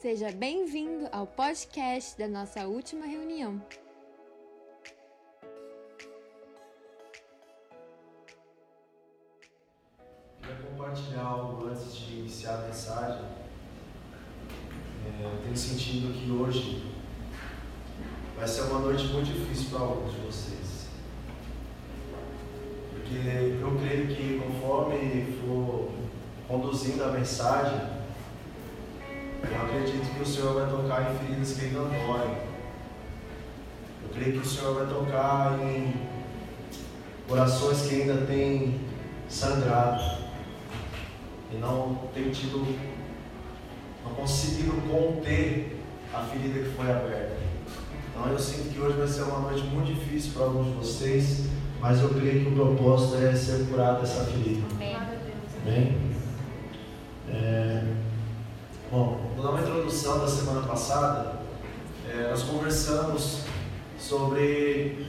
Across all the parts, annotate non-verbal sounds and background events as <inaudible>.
Seja bem-vindo ao podcast da nossa última reunião. Creio que o Senhor vai tocar em corações que ainda têm sangrado e não tem tido, não conseguiram conter a ferida que foi aberta. Então eu sinto que hoje vai ser uma noite muito difícil para alguns de vocês, mas eu creio que o propósito é ser curado dessa ferida. Amém. Amém? É, bom, vou dar uma introdução da semana passada. É, nós conversamos sobre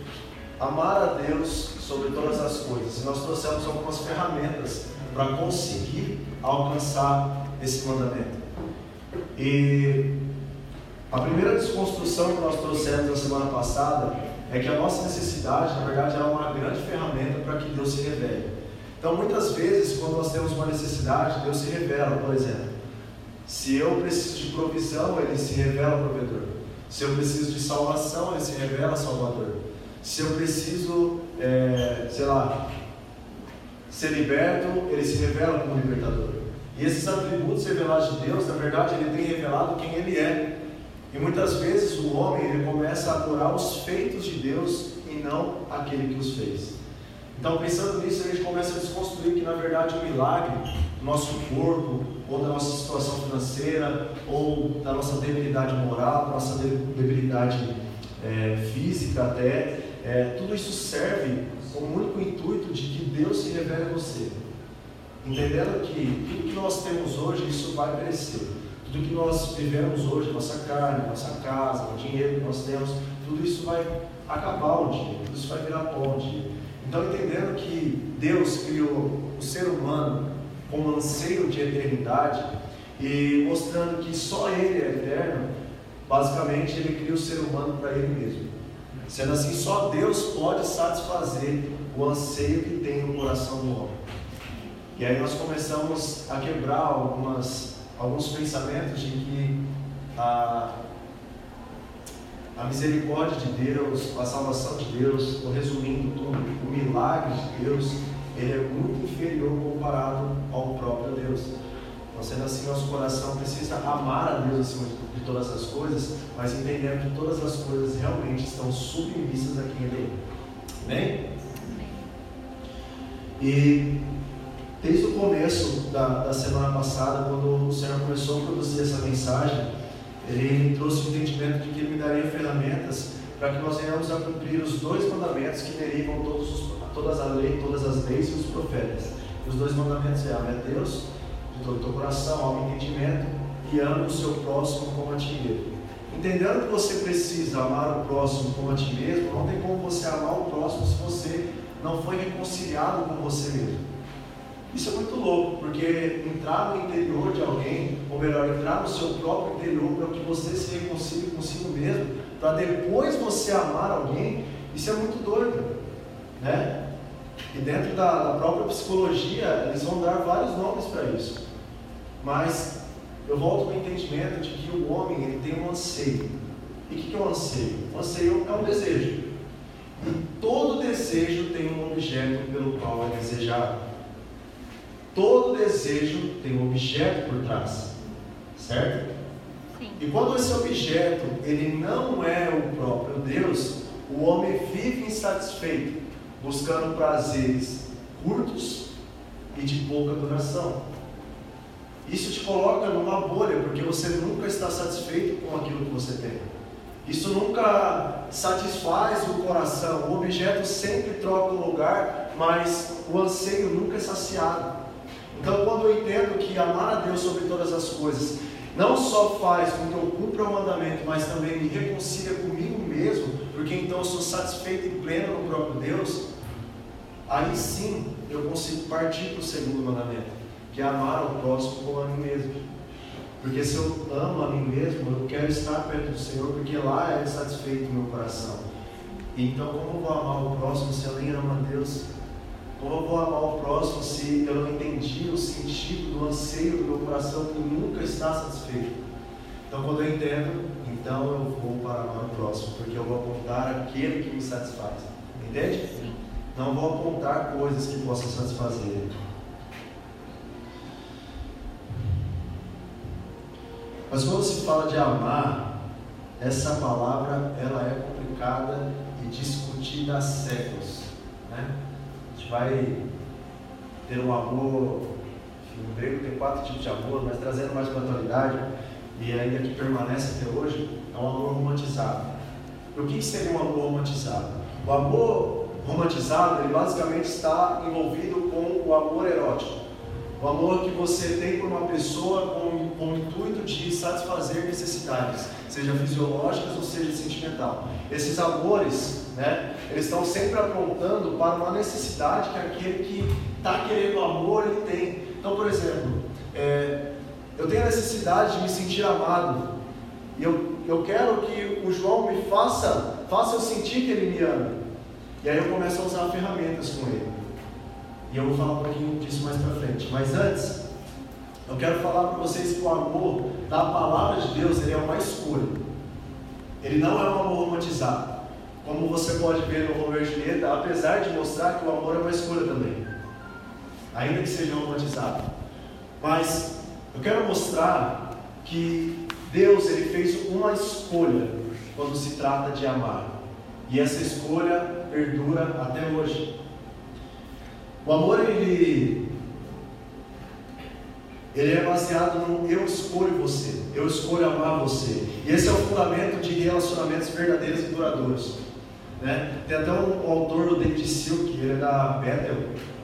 amar a Deus sobre todas as coisas. E nós trouxemos algumas ferramentas para conseguir alcançar esse mandamento. E a primeira desconstrução que nós trouxemos na semana passada é que a nossa necessidade, na verdade, é uma grande ferramenta para que Deus se revele. Então, muitas vezes, quando nós temos uma necessidade, Deus se revela, por exemplo. Se eu preciso de provisão, Ele se revela provedor. Se eu preciso de salvação, Ele se revela salvador. Se eu preciso, é, sei lá, ser liberto, Ele se revela como libertador. E esses atributos revelados de Deus, na verdade, Ele tem revelado quem Ele é. E muitas vezes o homem ele começa a adorar os feitos de Deus e não aquele que os fez. Então, pensando nisso, a gente começa a desconstruir que, na verdade, o milagre nosso corpo, ou da nossa situação financeira, ou da nossa debilidade moral, nossa debilidade é, física até, é, tudo isso serve com o único intuito de que Deus se revele a você. Entendendo que tudo que nós temos hoje, isso vai perecer. Tudo que nós vivemos hoje, nossa carne, nossa casa, o dinheiro que nós temos, tudo isso vai acabar um dia, tudo isso vai virar pó um dia. Então, entendendo que Deus criou o ser humano com anseio de eternidade e mostrando que só Ele é eterno, basicamente Ele cria o ser humano para Ele mesmo. Sendo assim, só Deus pode satisfazer o anseio que tem no coração do homem. E aí nós começamos a quebrar algumas, alguns pensamentos de que a, a misericórdia de Deus, a salvação de Deus, ou resumindo tudo, o milagre de Deus, ele é muito inferior comparado ao próprio Deus. Então, sendo assim, nosso coração precisa amar a Deus acima de todas as coisas, mas entendendo que todas as coisas realmente estão submissas a quem Ele é. Amém? E desde o começo da, da semana passada, quando o Senhor começou a produzir essa mensagem, Ele trouxe o entendimento de que Ele me daria ferramentas para que nós venhamos a cumprir os dois mandamentos que derivam todos os, todas a lei, todas as leis e os profetas. Os dois mandamentos é ame a Deus de todo o teu coração, e entendimento, e ame o seu próximo como a ti mesmo. Entendendo que você precisa amar o próximo como a ti mesmo, não tem como você amar o próximo se você não foi reconciliado com você mesmo. Isso é muito louco, porque entrar no interior de alguém, ou melhor, entrar no seu próprio interior para que você se reconcilie consigo mesmo, para depois você amar alguém, isso é muito doido, né? E dentro da, da própria psicologia, eles vão dar vários nomes para isso. Mas eu volto com o entendimento de que o homem ele tem um anseio. E o que, que é um anseio? Um anseio é um desejo. E todo desejo tem um objeto pelo qual é desejado. Todo desejo tem um objeto por trás, certo? Sim. E quando esse objeto ele não é o próprio Deus, o homem vive insatisfeito, buscando prazeres curtos e de pouca duração. Isso te coloca numa bolha, porque você nunca está satisfeito com aquilo que você tem. Isso nunca satisfaz o coração. O objeto sempre troca o lugar, mas o anseio nunca é saciado. Então, quando eu entendo que amar a Deus sobre todas as coisas não só faz com que eu cumpra o mandamento, mas também me reconcilia comigo mesmo, porque então eu sou satisfeito e pleno no próprio Deus, aí sim eu consigo partir para o segundo mandamento, que é amar ao próximo como a mim mesmo. Porque se eu amo a mim mesmo, eu quero estar perto do Senhor, porque lá é satisfeito o meu coração. Então, como eu vou amar o próximo se eu nem amo a Deus? Como eu vou amar o próximo se eu não entendi o sentido do anseio do meu coração que nunca está satisfeito? Então, quando eu entendo, então eu vou para amar o próximo, porque eu vou apontar aquele que me satisfaz. Entende? Não vou apontar coisas que possam satisfazer. Mas quando se fala de amar, essa palavra ela é complicada e discutida há séculos. Né? A gente vai ter um amor, enfim, no grego tem quatro tipos de amor, mas trazendo mais para a atualidade, e ainda que permanece até hoje, é um amor romantizado. O que seria um amor romantizado? O amor romantizado, ele basicamente está envolvido com o amor erótico. O amor que você tem por uma pessoa com, com o intuito de satisfazer necessidades, seja fisiológicas ou seja sentimental. Esses amores, né, eles estão sempre apontando para uma necessidade que aquele que está querendo amor ele tem. Então, por exemplo, é, eu tenho a necessidade de me sentir amado e eu, eu quero que o João me faça, faça eu sentir que ele me ama. E aí eu começo a usar ferramentas com ele. E eu vou falar um pouquinho disso mais para frente. Mas antes, eu quero falar para vocês que o amor da palavra de Deus ele é uma escolha. Ele não é um amor romantizado. Como você pode ver no Romeu e Julieta, apesar de mostrar que o amor é uma escolha também. Ainda que seja romantizado. Mas eu quero mostrar que Deus ele fez uma escolha quando se trata de amar. E essa escolha perdura até hoje. O amor ele ele é baseado no eu escolho você, eu escolho amar você. E esse é o fundamento de relacionamentos verdadeiros e duradouros. Né? Tem até um, um autor do David Silk, ele é da Bethel,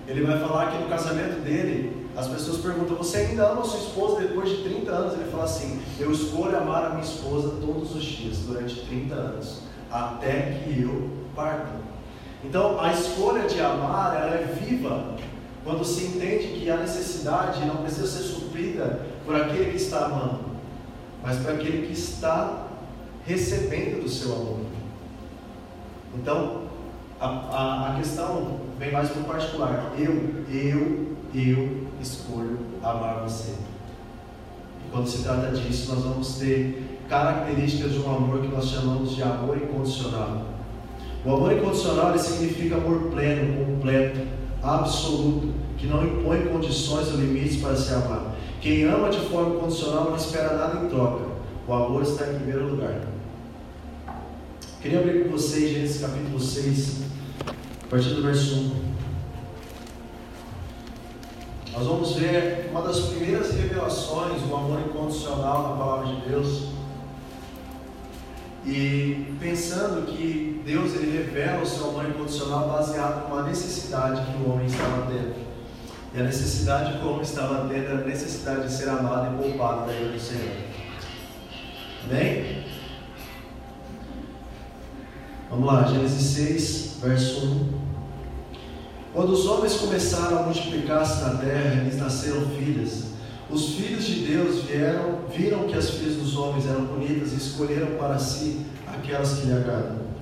ele vai falar que no casamento dele, as pessoas perguntam: Você ainda ama sua esposa depois de 30 anos? Ele fala assim: Eu escolho amar a minha esposa todos os dias, durante 30 anos, até que eu parta. Então, a escolha de amar, ela é viva quando se entende que a necessidade não precisa ser suprida por aquele que está amando, mas por aquele que está recebendo do seu amor. Então, a, a, a questão vem mais para o particular. Eu, eu, eu escolho amar você. E quando se trata disso, nós vamos ter características de um amor que nós chamamos de amor incondicional. O amor incondicional ele significa amor pleno, completo, absoluto, que não impõe condições ou limites para se amar. Quem ama de forma incondicional não espera nada em troca. O amor está em primeiro lugar. Queria abrir com vocês Gênesis capítulo 6, a partir do verso 1. Nós vamos ver uma das primeiras revelações do amor incondicional na palavra de Deus. E pensando que Deus ele revela o seu amor incondicional baseado numa necessidade que o homem estava tendo. E a necessidade que o homem estava tendo era a necessidade de ser amado e poupado da ira do Senhor. Amém? Vamos lá, Gênesis 6, verso 1. Quando os homens começaram a multiplicar-se na terra, eles nasceram filhas. Os filhos de Deus vieram, viram que as filhas dos homens eram bonitas e escolheram para si aquelas que lhe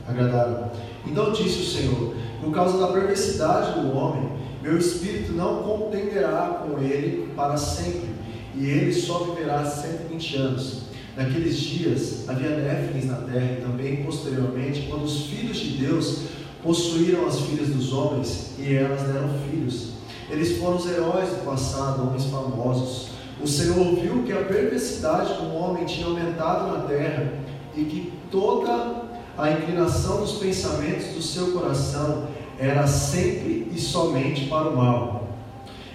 agradaram. Então disse o Senhor: Por causa da perversidade do homem, meu espírito não contenderá com ele para sempre, e ele só viverá 120 anos. Naqueles dias havia néfilins na terra e também posteriormente, quando os filhos de Deus possuíram as filhas dos homens e elas deram filhos. Eles foram os heróis do passado, homens famosos. O Senhor viu que a perversidade do homem tinha aumentado na terra e que toda a inclinação dos pensamentos do seu coração era sempre e somente para o mal.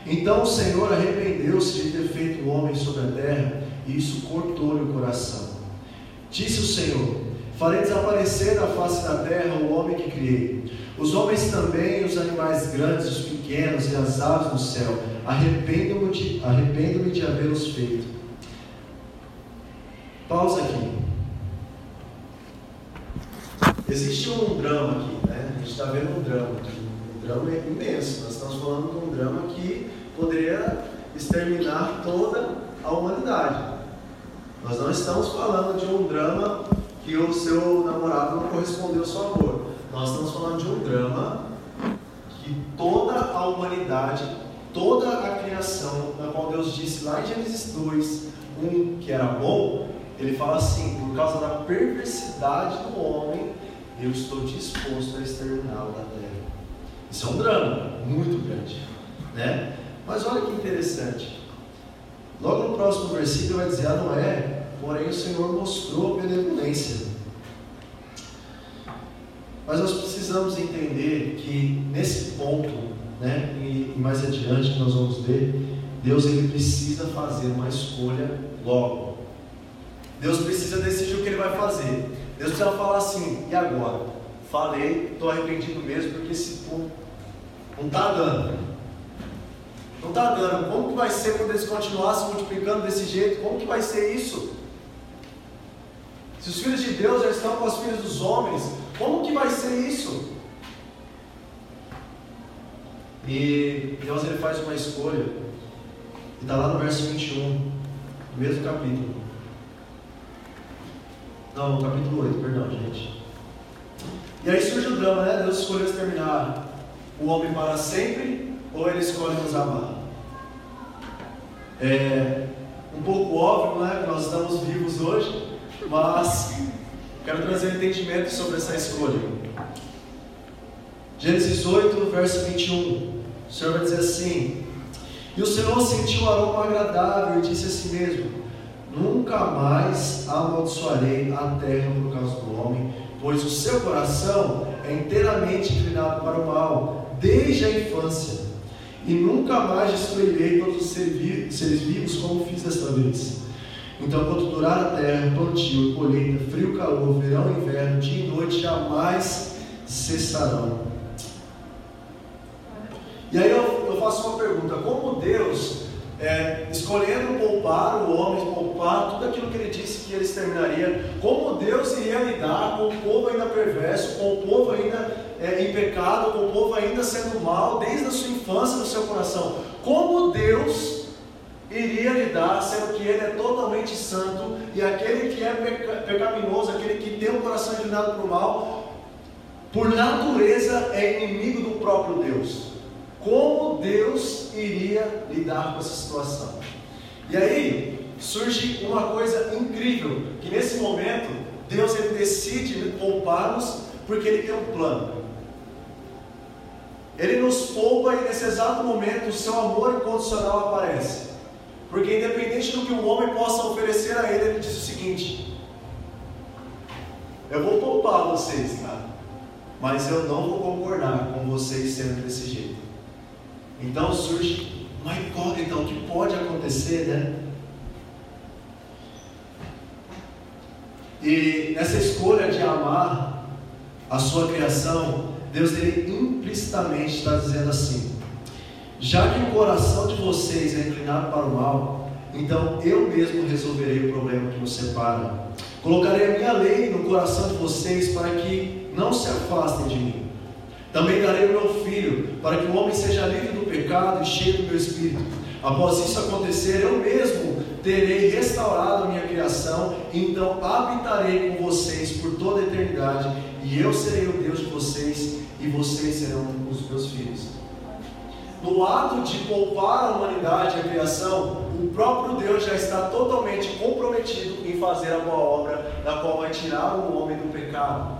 Então o Senhor arrependeu-se de ter feito o homem sobre a terra e isso cortou-lhe o coração. Disse o Senhor: Farei desaparecer da face da terra o homem que criei, os homens também, os animais grandes, os pequenos e as aves do céu. Arrependo-me de, arrependo de havê-los feito. Pausa aqui. Existe um drama aqui, né? A gente está vendo um drama aqui. Um drama imenso. Nós estamos falando de um drama que poderia exterminar toda a humanidade. Nós não estamos falando de um drama que o seu namorado não correspondeu ao seu amor. Nós estamos falando de um drama que toda a humanidade, toda a criação, na qual Deus disse lá em Gênesis 2, um que era bom, ele fala assim: por causa da perversidade do homem, eu estou disposto a exterminá-lo da terra. Isso é um drama muito grande, né? Mas olha que interessante. Logo no próximo versículo vai dizer a Noé, porém o Senhor mostrou benevolência. Mas nós precisamos entender que nesse ponto, né, e, mais adiante que nós vamos ver, Deus ele precisa fazer uma escolha logo. Deus precisa decidir o que ele vai fazer. Deus precisa falar assim, e agora? Falei, estou arrependido mesmo, porque esse povo não está dando. Não está dando. Como que vai ser quando eles continuarem se multiplicando desse jeito? Como que vai ser isso? Se os filhos de Deus já estão com os filhos dos homens, como que vai ser isso? E Deus ele faz uma escolha. E está lá no verso 21, no mesmo capítulo. Não, no capítulo 8, perdão, gente. E aí surge o drama, né? Deus escolheu exterminar o homem para sempre ou ele escolhe nos amar? É um pouco óbvio, né? Que nós estamos vivos hoje, mas quero trazer entendimento sobre essa escolha. Gênesis 8, verso 21. O Senhor vai dizer assim: E o Senhor sentiu o aroma agradável e disse a si mesmo: Nunca mais amaldiçoarei a terra por causa do homem, pois o seu coração é inteiramente inclinado para o mal, desde a infância. E nunca mais destruirei todos os seres vivos como fiz desta vez. Então, quando durar a terra, plantio, colheita, frio, calor, verão inverno, dia e noite, jamais cessarão. E aí eu, eu faço uma pergunta: como Deus é, escolhendo poupar o homem, poupar tudo aquilo que ele disse que ele exterminaria, como Deus iria lidar com o povo ainda perverso, com o povo ainda é, em pecado, com o povo ainda sendo mal, desde a sua infância no seu coração. Como Deus iria lidar, sendo que ele é totalmente santo e aquele que é pecaminoso, aquele que tem o coração inclinado para o mal, por natureza é inimigo do próprio Deus como Deus iria lidar com essa situação. E aí surge uma coisa incrível, que nesse momento Deus ele decide poupar-nos porque ele tem um plano. Ele nos poupa e nesse exato momento o seu amor incondicional aparece. Porque independente do que o homem possa oferecer a ele, ele diz o seguinte: Eu vou poupar vocês, cara, mas eu não vou concordar com vocês sendo desse jeito. Então surge uma incógnita, o que pode acontecer, né? E nessa escolha de amar a sua criação, Deus ele implicitamente está dizendo assim: já que o coração de vocês é inclinado para o mal, então eu mesmo resolverei o problema que nos separa. Colocarei a minha lei no coração de vocês para que não se afastem de mim. Também darei o meu filho, para que o homem seja livre do pecado e cheio do meu espírito. Após isso acontecer, eu mesmo terei restaurado a minha criação, então habitarei com vocês por toda a eternidade, e eu serei o Deus de vocês, e vocês serão os meus filhos. No ato de poupar a humanidade e a criação, o próprio Deus já está totalmente comprometido em fazer a boa obra, da qual vai tirar o homem do pecado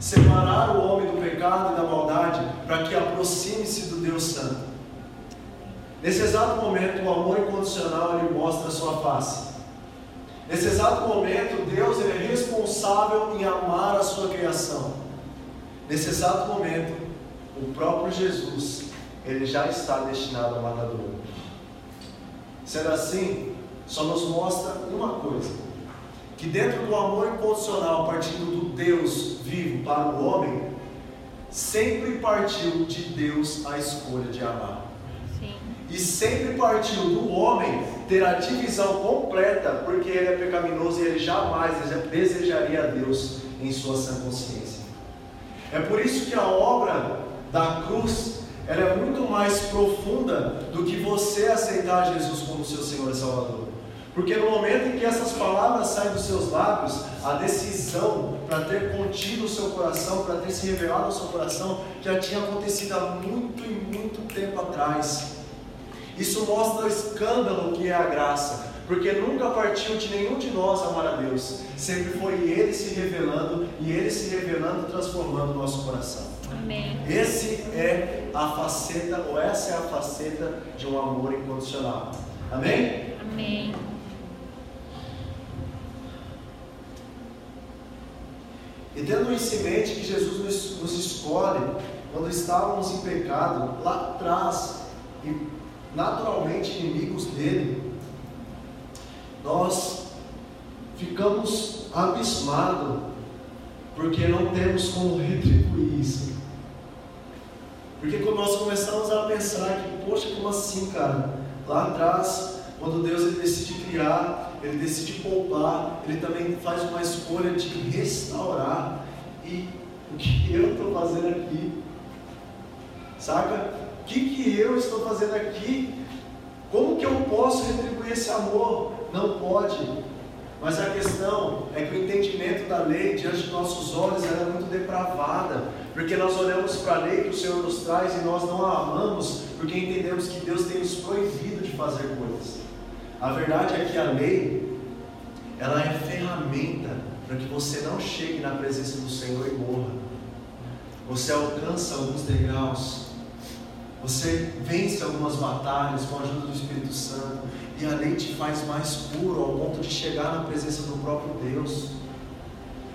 separar o homem do pecado e da maldade, para que aproxime-se do Deus Santo. Nesse exato momento, o amor incondicional ele mostra sua face. Nesse exato momento, Deus ele é responsável em amar a sua criação. Nesse exato momento, o próprio Jesus ele já está destinado a matador. Sendo assim, só nos mostra uma coisa: que dentro do amor incondicional, partindo do Deus vivo para o homem, sempre partiu de Deus a escolha de amar. Sim. E sempre partiu do homem ter a divisão completa, porque ele é pecaminoso e ele jamais desejaria a Deus em sua sã consciência. É por isso que a obra da cruz ela é muito mais profunda do que você aceitar Jesus como seu Senhor e Salvador. Porque no momento em que essas palavras saem dos seus lábios, a decisão para ter contido o seu coração, para ter se revelado ao seu coração, já tinha acontecido há muito e muito tempo atrás. Isso mostra o escândalo que é a graça, porque nunca partiu de nenhum de nós amar a Deus, sempre foi Ele se revelando e Ele se revelando, transformando o nosso coração. Amém. Esse é a faceta, ou essa é a faceta de um amor incondicional. Amém? Amém. E tendo isso em mente que Jesus nos, nos escolhe quando estávamos em pecado lá atrás e naturalmente inimigos dele, nós ficamos abismados porque não temos como retribuir isso. Porque quando nós começamos a pensar que, poxa, como assim, cara? Lá atrás, quando Deus ele decide criar, ele decide poupar, ele também faz uma escolha de restaurar. E o que eu estou fazendo aqui? Saca? O que, que eu estou fazendo aqui? Como que eu posso retribuir esse amor? Não pode. Mas a questão é que o entendimento da lei diante de nossos olhos era é muito depravada, porque nós olhamos para a lei que o Senhor nos traz e nós não a amamos, porque entendemos que Deus tem nos proibido de fazer coisas. A verdade é que a lei, ela é ferramenta para que você não chegue na presença do Senhor e morra. Você alcança alguns degraus, você vence algumas batalhas com a ajuda do Espírito Santo, e a lei te faz mais puro ao ponto de chegar na presença do próprio Deus.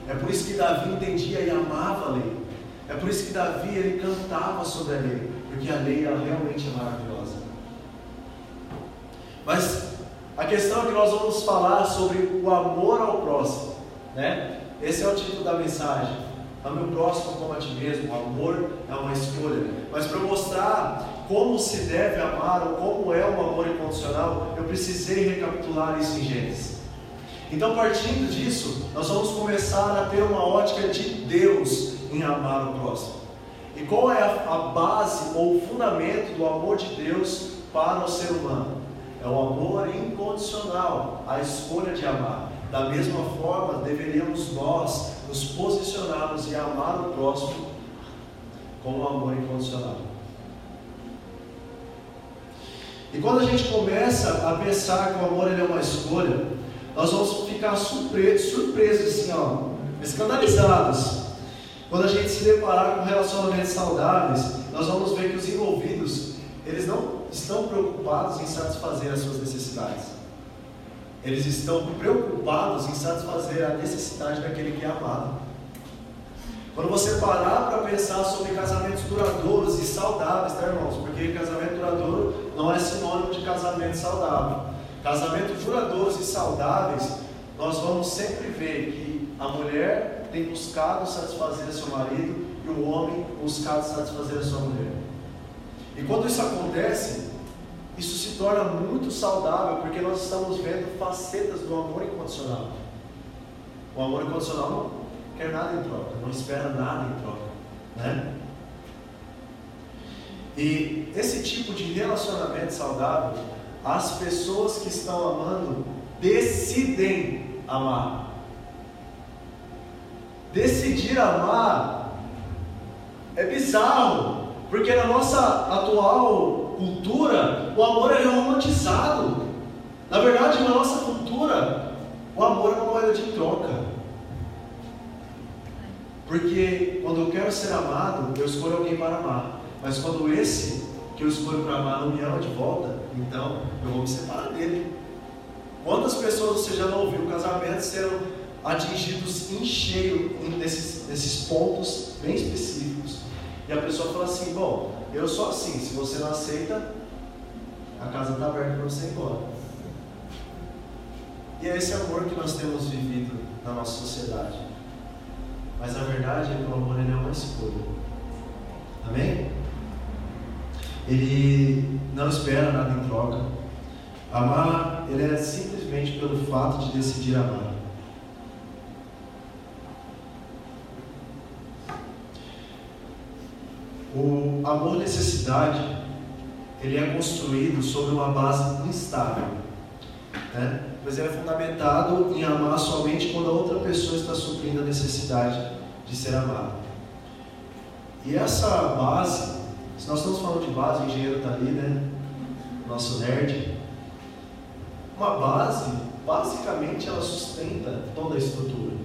É por isso que Davi entendia e amava a lei. É por isso que Davi ele cantava sobre a lei, porque a lei ela realmente é maravilhosa. Mas a questão é que nós vamos falar sobre o amor ao próximo, né? Esse é o título da mensagem. Ame o próximo como a ti mesmo. O amor é uma escolha. Mas para mostrar como se deve amar ou como é o amor incondicional, eu precisei recapitular isso em Gênesis. Então, partindo disso, nós vamos começar a ter uma ótica de Deus em amar o próximo. E qual é a base ou o fundamento do amor de Deus para o ser humano? É o amor incondicional, a escolha de amar. Da mesma forma, deveríamos nós nos posicionarmos e amar o próximo com o amor incondicional. E quando a gente começa a pensar que o amor ele é uma escolha, nós vamos ficar surpresos, surpresos assim, ó, escandalizados. Quando a gente se deparar com relacionamentos saudáveis, nós vamos ver que os envolvidos, eles não estão preocupados em satisfazer as suas necessidades. Eles estão preocupados em satisfazer a necessidade daquele que é amado. Quando você parar para pensar sobre casamentos duradouros e saudáveis, tá irmãos? Porque casamento duradouro não é sinônimo de casamento saudável. Casamentos duradouros e saudáveis, nós vamos sempre ver que a mulher tem buscado satisfazer seu marido e o homem buscado satisfazer a sua mulher. E quando isso acontece, isso se torna muito saudável, porque nós estamos vendo facetas do amor incondicional. O amor incondicional não quer nada em troca, não espera nada em troca, né? E esse tipo de relacionamento saudável, as pessoas que estão amando decidem amar. Decidir amar é bizarro, porque na nossa atual cultura, o amor é romantizado. Na verdade, na nossa cultura, o amor é uma moeda de troca. Porque quando eu quero ser amado, eu escolho alguém para amar. Mas quando esse que eu escolho para amar não me ama de volta, então eu vou me separar dele. Quantas pessoas você já não ouviu casamentos sendo atingidos em cheio nesses, nesses pontos bem específicos? E a pessoa fala assim: Bom, eu sou assim, se você não aceita, a casa está aberta para você ir embora. E é esse amor que nós temos vivido na nossa sociedade. Mas a verdade é que o amor ele é uma escolha. Amém? Ele não espera nada em troca. Amar, ele é simplesmente pelo fato de decidir amar. O amor necessidade, ele é construído sobre uma base instável. Né? Mas ele é fundamentado em amar somente quando a outra pessoa está suprindo a necessidade de ser amada. E essa base, se nós estamos falando de base, o engenheiro está ali, né? Nosso nerd. Uma base, basicamente, ela sustenta toda a estrutura.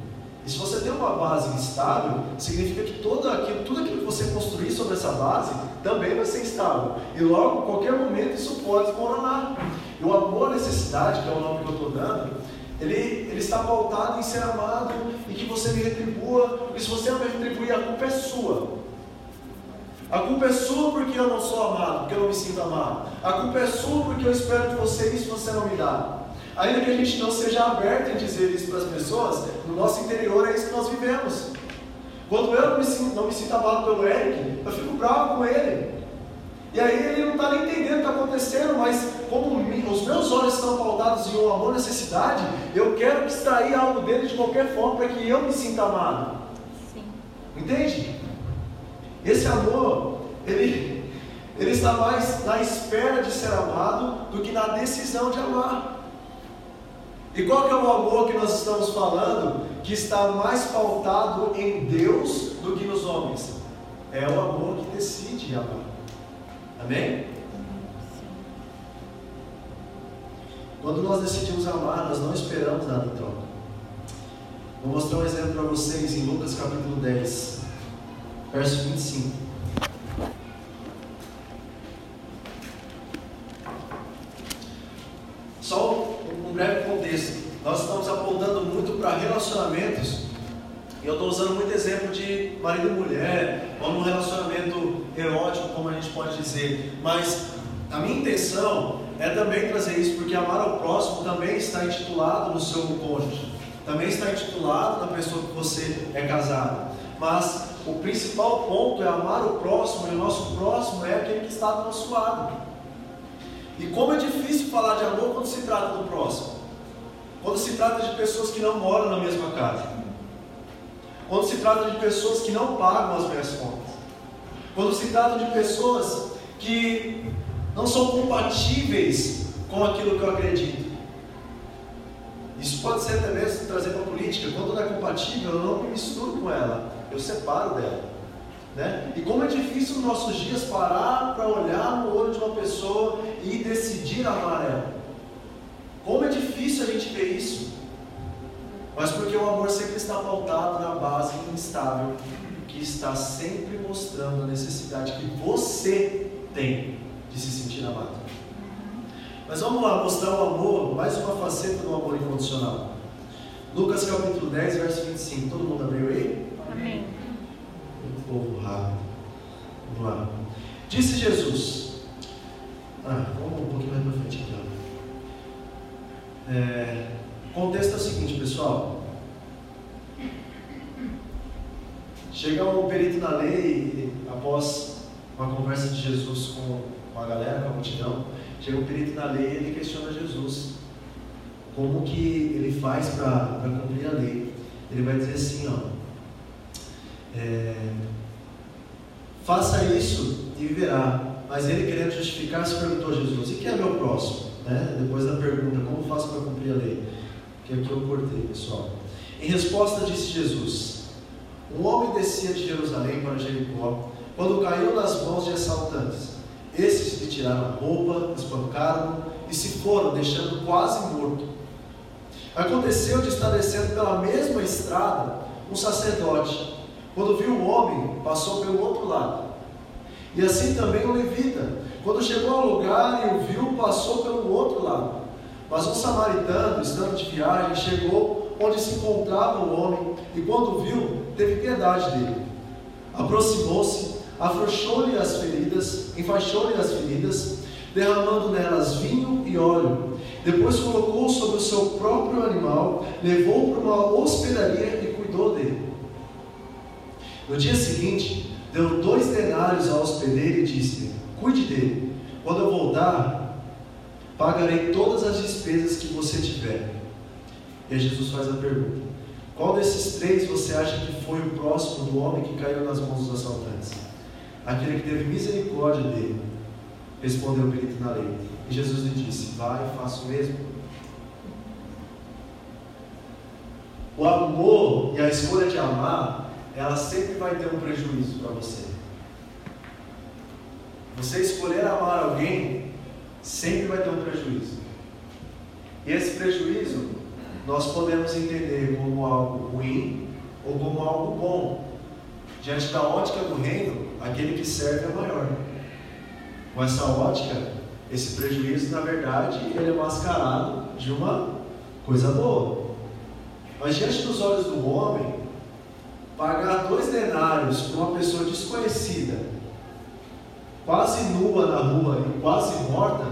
E se você tem uma base estável, significa que todo aquilo, tudo aquilo que você construir sobre essa base também vai ser estável. E logo, em qualquer momento, isso pode desmoronar. E o amor à necessidade, que é o nome que eu estou dando, ele, ele está pautado em ser amado e que você me retribua. E se você não me retribuir, a culpa é sua. A culpa é sua porque eu não sou amado, porque eu não me sinto amado. A culpa é sua porque eu espero de você isso você não me dá. Ainda que a gente não seja aberto em dizer isso para as pessoas, no nosso interior é isso que nós vivemos. Quando eu não me sinto, não me sinto amado pelo Eric, eu fico bravo com ele. E aí ele não está nem entendendo o que está acontecendo, mas como os meus olhos estão pautados em um amor necessidade, eu quero extrair algo dele de qualquer forma para que eu me sinta amado. Sim. Entende? Esse amor, ele, ele está mais na espera de ser amado do que na decisão de amar. E qual que é o amor que nós estamos falando que está mais pautado em Deus do que nos homens? É o amor que decide amar. Amém? Quando nós decidimos amar, nós não esperamos nada em troca. Vou mostrar um exemplo para vocês em Lucas capítulo 10, verso 25. Só um breve contexto. Nós estamos apontando muito para relacionamentos. E eu estou usando muito exemplo de marido e mulher, ou num relacionamento erótico, como a gente pode dizer. Mas a minha intenção é também trazer isso, porque amar ao próximo também está intitulado no seu cônjuge, também está intitulado na pessoa que você é casado. Mas o principal ponto é amar o próximo, e o nosso próximo é aquele que está do nosso lado. E como é difícil falar de amor quando se trata do próximo. Quando se trata de pessoas que não moram na mesma casa. Quando se trata de pessoas que não pagam as minhas contas. Quando se trata de pessoas que não são compatíveis com aquilo que eu acredito. Isso pode ser até mesmo trazer para a política. Quando não é compatível, eu não me misturo com ela, eu separo dela. Né? E como é difícil nos nossos dias parar para olhar no olho de uma pessoa e decidir amar ela. Como é difícil a gente ver isso. Mas porque o amor sempre está pautado na base instável, que está sempre mostrando a necessidade que você tem de se sentir amado. Mas vamos lá mostrar o amor, mais uma faceta do amor incondicional. Lucas capítulo 10, verso 25. Todo mundo abriu aí? Amém. Um povo rápido. Vamos lá. Disse Jesus. Ah, vamos um pouquinho mais para frente aqui. É, o contexto é o seguinte, pessoal. Chega um perito na lei, após uma conversa de Jesus com com a galera, com a multidão, chega um perito na lei e ele questiona Jesus. Como que ele faz para cumprir a lei? Ele vai dizer assim, ó. É, faça isso e viverá. Mas ele querendo justificar, se perguntou a Jesus, e quem é meu próximo? Né? Depois da pergunta, como faço para cumprir a lei? Que aqui eu cortei, pessoal. Em resposta disse Jesus, um homem descia de Jerusalém para Jericó, quando caiu nas mãos de assaltantes. Esses lhe tiraram a roupa, espancaram e se foram, deixando quase morto. Aconteceu de estar descendo pela mesma estrada um sacerdote. Quando viu o homem, passou pelo outro lado. E assim também o levita. Quando chegou ao lugar e o viu, passou pelo outro lado. Mas um samaritano, estando de viagem, chegou onde se encontrava o homem e, quando viu, teve piedade dele. Aproximou-se afrouxou-lhe as feridas, enfaixou-lhe as feridas, derramando nelas vinho e óleo. Depois colocou sobre o seu próprio animal, levou para uma hospedaria e cuidou dele. No dia seguinte, deu dois denários ao hospedeiro e disse: Cuide dele. Quando eu voltar, pagarei todas as despesas que você tiver. E Jesus faz a pergunta: Qual desses três você acha que foi o próximo do homem que caiu nas mãos dos assaltantes? aquele que teve misericórdia dele, respondeu o perito na lei. E Jesus lhe disse: Vai, faça o mesmo. O amor e a escolha de amar, ela sempre vai ter um prejuízo para você. Você escolher amar alguém, sempre vai ter um prejuízo. E esse prejuízo, nós podemos entender como algo ruim ou como algo bom. Diante da ótica do reino, aquele que serve é maior. Com essa ótica, esse prejuízo, na verdade, ele é mascarado de uma coisa boa. Mas diante dos olhos do homem, pagar dois denários para uma pessoa desconhecida, quase nua na rua e quase morta,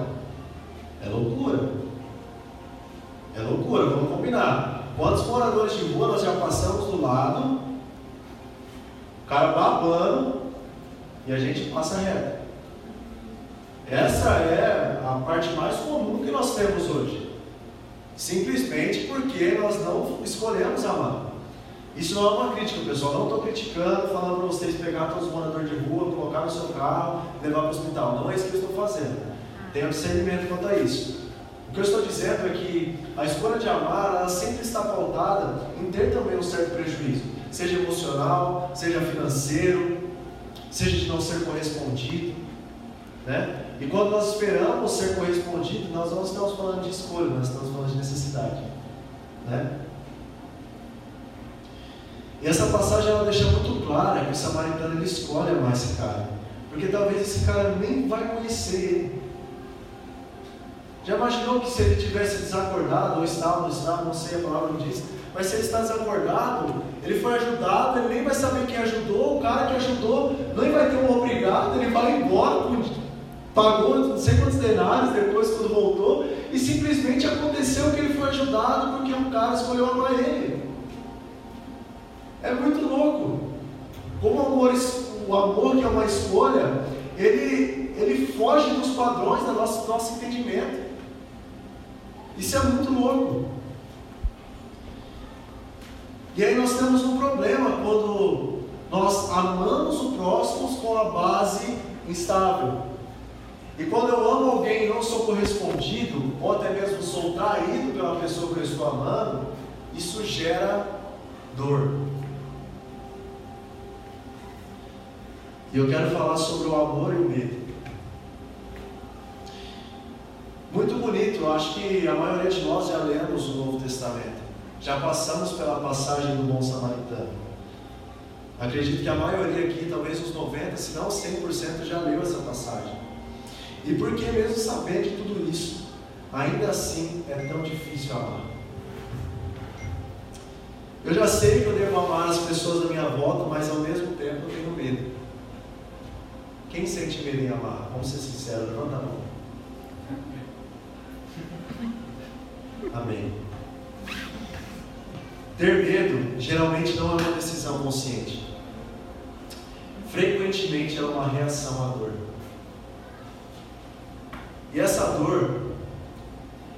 é loucura. É loucura, vamos combinar. Quantos moradores de rua nós já passamos do lado, o cara babando, e a gente passa reto. Essa é a parte mais comum que nós temos hoje. Simplesmente porque nós não escolhemos amar. Isso não é uma crítica, pessoal. Não estou criticando, falando para vocês pegar todos os moradores de rua, colocar no seu carro, levar para o hospital. Não é isso que eu estou fazendo. Tenha discernimento quanto a isso. O que eu estou dizendo é que a escolha de amar, ela sempre está pautada em ter também um certo prejuízo, seja emocional, seja financeiro, seja de não ser correspondido. Né? E quando nós esperamos ser correspondido, nós não estamos falando de escolha, nós estamos falando de necessidade. Né? E essa passagem ela deixa muito clara que o samaritano ele escolhe amar esse cara. Porque talvez esse cara nem vai conhecer ele. Já imaginou que se ele tivesse desacordado, ou estava, não estava, não sei a palavra não diz, mas se ele está desacordado, ele foi ajudado, ele nem vai saber quem ajudou, o cara que ajudou nem vai ter um obrigado, ele vai embora, pagou não sei quantos denários depois quando voltou, e simplesmente aconteceu que ele foi ajudado porque um cara escolheu amar ele. É muito louco. Como o amor, o amor que é uma escolha, ele, ele foge dos padrões do nosso, nosso entendimento. Isso é muito louco. E aí nós temos um problema quando nós amamos o próximo com a base instável. E quando eu amo alguém e não sou correspondido, ou até mesmo sou traído pela pessoa que eu estou amando, isso gera dor. E eu quero falar sobre o amor e o medo. Muito bonito, eu acho que a maioria de nós já lemos o Novo Testamento, já passamos pela passagem do bom samaritano. Acredito que a maioria aqui, talvez uns 90, se não 100%, já leu essa passagem. E por que mesmo saber de tudo isso, ainda assim é tão difícil amar? Eu já sei que eu devo amar as pessoas da minha volta, mas ao mesmo tempo eu tenho medo. Quem sente medo em amar? Vamos ser sinceros, levanta a mão. Amém. Ter medo geralmente não é uma decisão consciente. Frequentemente é uma reação à dor. E essa dor,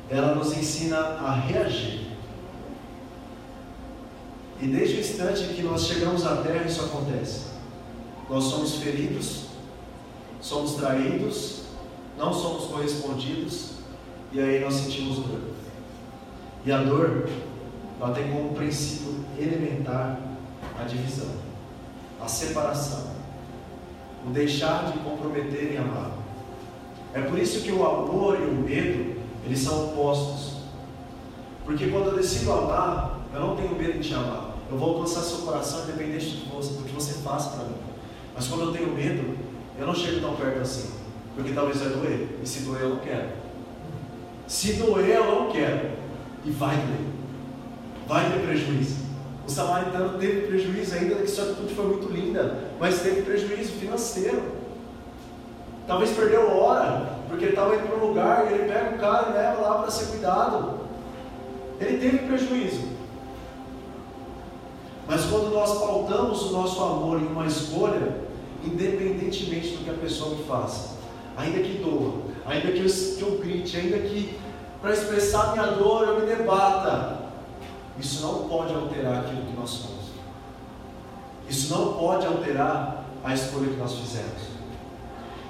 ela nos ensina a reagir. E desde o instante que nós chegamos à terra, isso acontece. Nós somos feridos, somos traídos, não somos correspondidos, e aí nós sentimos dor. E a dor, ela tem como princípio elementar a divisão, a separação, o deixar de comprometer em amar. É por isso que o amor e o medo, eles são opostos. Porque quando eu decido amar, eu não tenho medo de te amar. Eu vou alcançar seu coração independente do que você faça para mim. Mas quando eu tenho medo, eu não chego tão perto assim. Porque talvez vai doer. E se doer, eu não quero. Se doer, eu não quero. E vai doer. Vai ter prejuízo. O samaritano teve prejuízo, ainda que sua atitude foi muito linda, mas teve prejuízo financeiro. Talvez perdeu hora, porque ele estava indo para um lugar e ele pega o cara e leva lá para ser cuidado. Ele teve prejuízo. Mas quando nós pautamos o nosso amor em uma escolha, independentemente do que a pessoa me faça, ainda que doa, ainda que eu, que eu grite, ainda que para expressar minha dor eu me debata. Isso não pode alterar aquilo que nós somos. Isso não pode alterar a escolha que nós fizemos.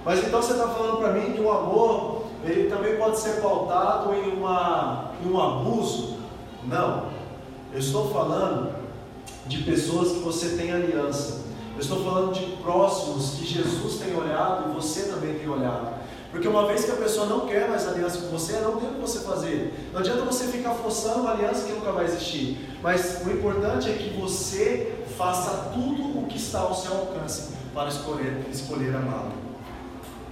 Mas então você está falando para mim que o amor ele também pode ser pautado em, uma, em um abuso? Não. Eu estou falando de pessoas que você tem aliança. Eu estou falando de próximos que Jesus tem olhado e você também tem olhado. Porque uma vez que a pessoa não quer mais aliança com você, não tem o que você fazer. Não adianta você ficar forçando uma aliança que nunca vai existir. Mas o importante é que você faça tudo o que está ao seu alcance para escolher, escolher amá-lo.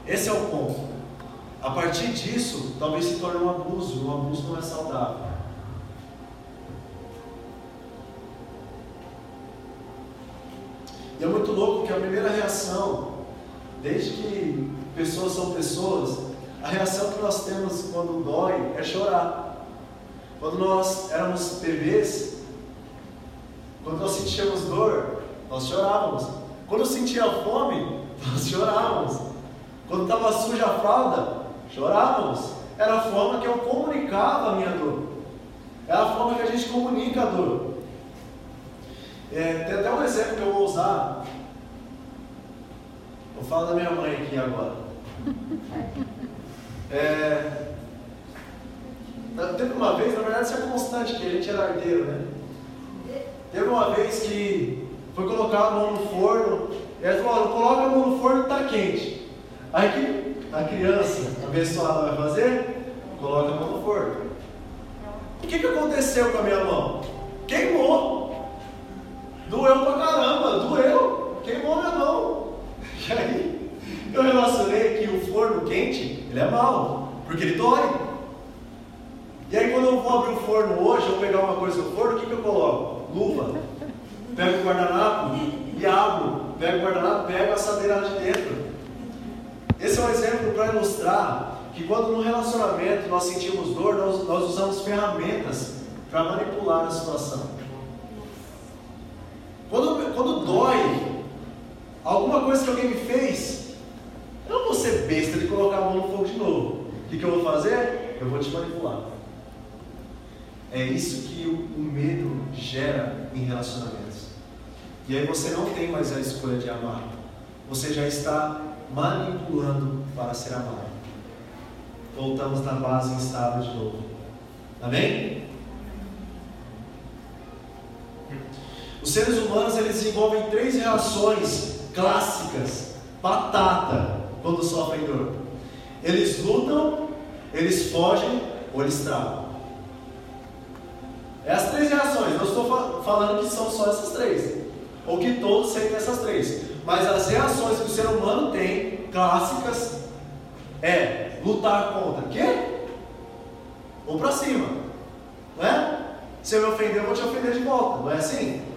Esse é o ponto. A partir disso, talvez se torne um abuso. Um abuso não é saudável. E é muito louco que a primeira reação, desde que pessoas são pessoas, a reação que nós temos quando dói é chorar. Quando nós éramos bebês, quando nós sentíamos dor, nós chorávamos. Quando eu sentia fome, <laughs> nós chorávamos. Quando estava suja a fralda, chorávamos. Era a forma que eu comunicava a minha dor. Era a forma que a gente comunica a dor. É, tem até um exemplo que eu vou usar. Vou falar da minha mãe aqui agora. <laughs> É, teve uma vez, na verdade isso é constante, que a gente era arteiro, né? Teve uma vez que foi colocar a mão no forno, e ela falou, coloca a mão no forno que está quente. Aí que a criança abençoada vai fazer? Coloca a mão no forno. O que, que aconteceu com a minha mão? Queimou. Doeu pra caramba, doeu, queimou minha mão. <laughs> E aí, eu relacionei que o forno quente, ele é mau, porque ele dói. E aí quando eu vou abrir o forno hoje, eu pegar uma coisa no forno, o que, que eu coloco? Luva. Pego o guardanapo e abro. Pego o guardanapo, pego a assadeira de dentro. Esse é um exemplo para ilustrar que quando no relacionamento nós sentimos dor, nós, nós usamos ferramentas para manipular a situação. Quando, quando dói, alguma coisa que alguém me fez, eu não vou ser besta de colocar a mão no fogo de novo. O que, que eu vou fazer? Eu vou te manipular. É isso que o, o medo gera em relacionamentos. E aí você não tem mais a escolha de amar. Você já está manipulando para ser amado. Voltamos na base instável de novo. Amém? Os seres humanos eles desenvolvem três reações clássicas, batata, quando sofrem dor. Eles lutam, eles fogem ou eles travam. É as três reações. Não estou falando que são só essas três, ou que todos sentem essas três. Mas as reações que o ser humano tem, clássicas, é lutar contra quê? Ou para cima, não é? Se eu me ofender, eu vou te ofender de volta, não é assim?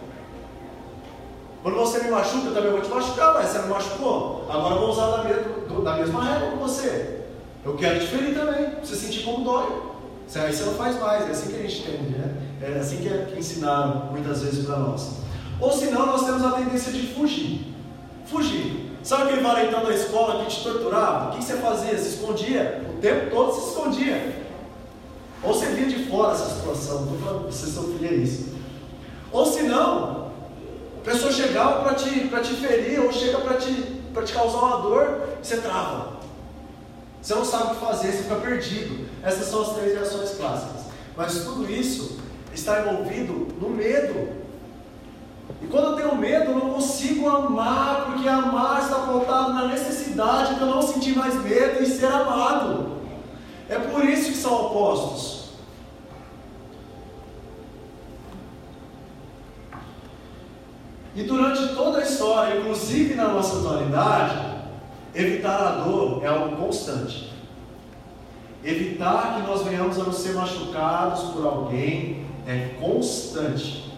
Quando você me machuca, eu também vou te machucar, mas você me machucou. Agora eu vou usar da mesma, da mesma regra com você. Eu quero te ferir também, você sentir como dói. Aí você não faz mais, é assim que a gente entende, né? É assim que, é, que ensinaram muitas vezes para nós. Ou senão nós temos a tendência de fugir. Fugir. Sabe aquele valentão da escola que te torturava? O que você fazia? Se escondia. O tempo todo se escondia. Ou você via de fora essa situação, você sofria isso. Ou senão, a pessoa chegava para te, te ferir, ou chega para te, te causar uma dor, você trava. Você não sabe o que fazer, você fica perdido. Essas são as três reações clássicas. Mas tudo isso está envolvido no medo. E quando eu tenho medo, eu não consigo amar, porque amar está pautado na necessidade de eu não sentir mais medo e ser amado. É por isso que são opostos. E durante toda a história, inclusive na nossa atualidade, evitar a dor é algo constante. Evitar que nós venhamos a não ser machucados por alguém é constante.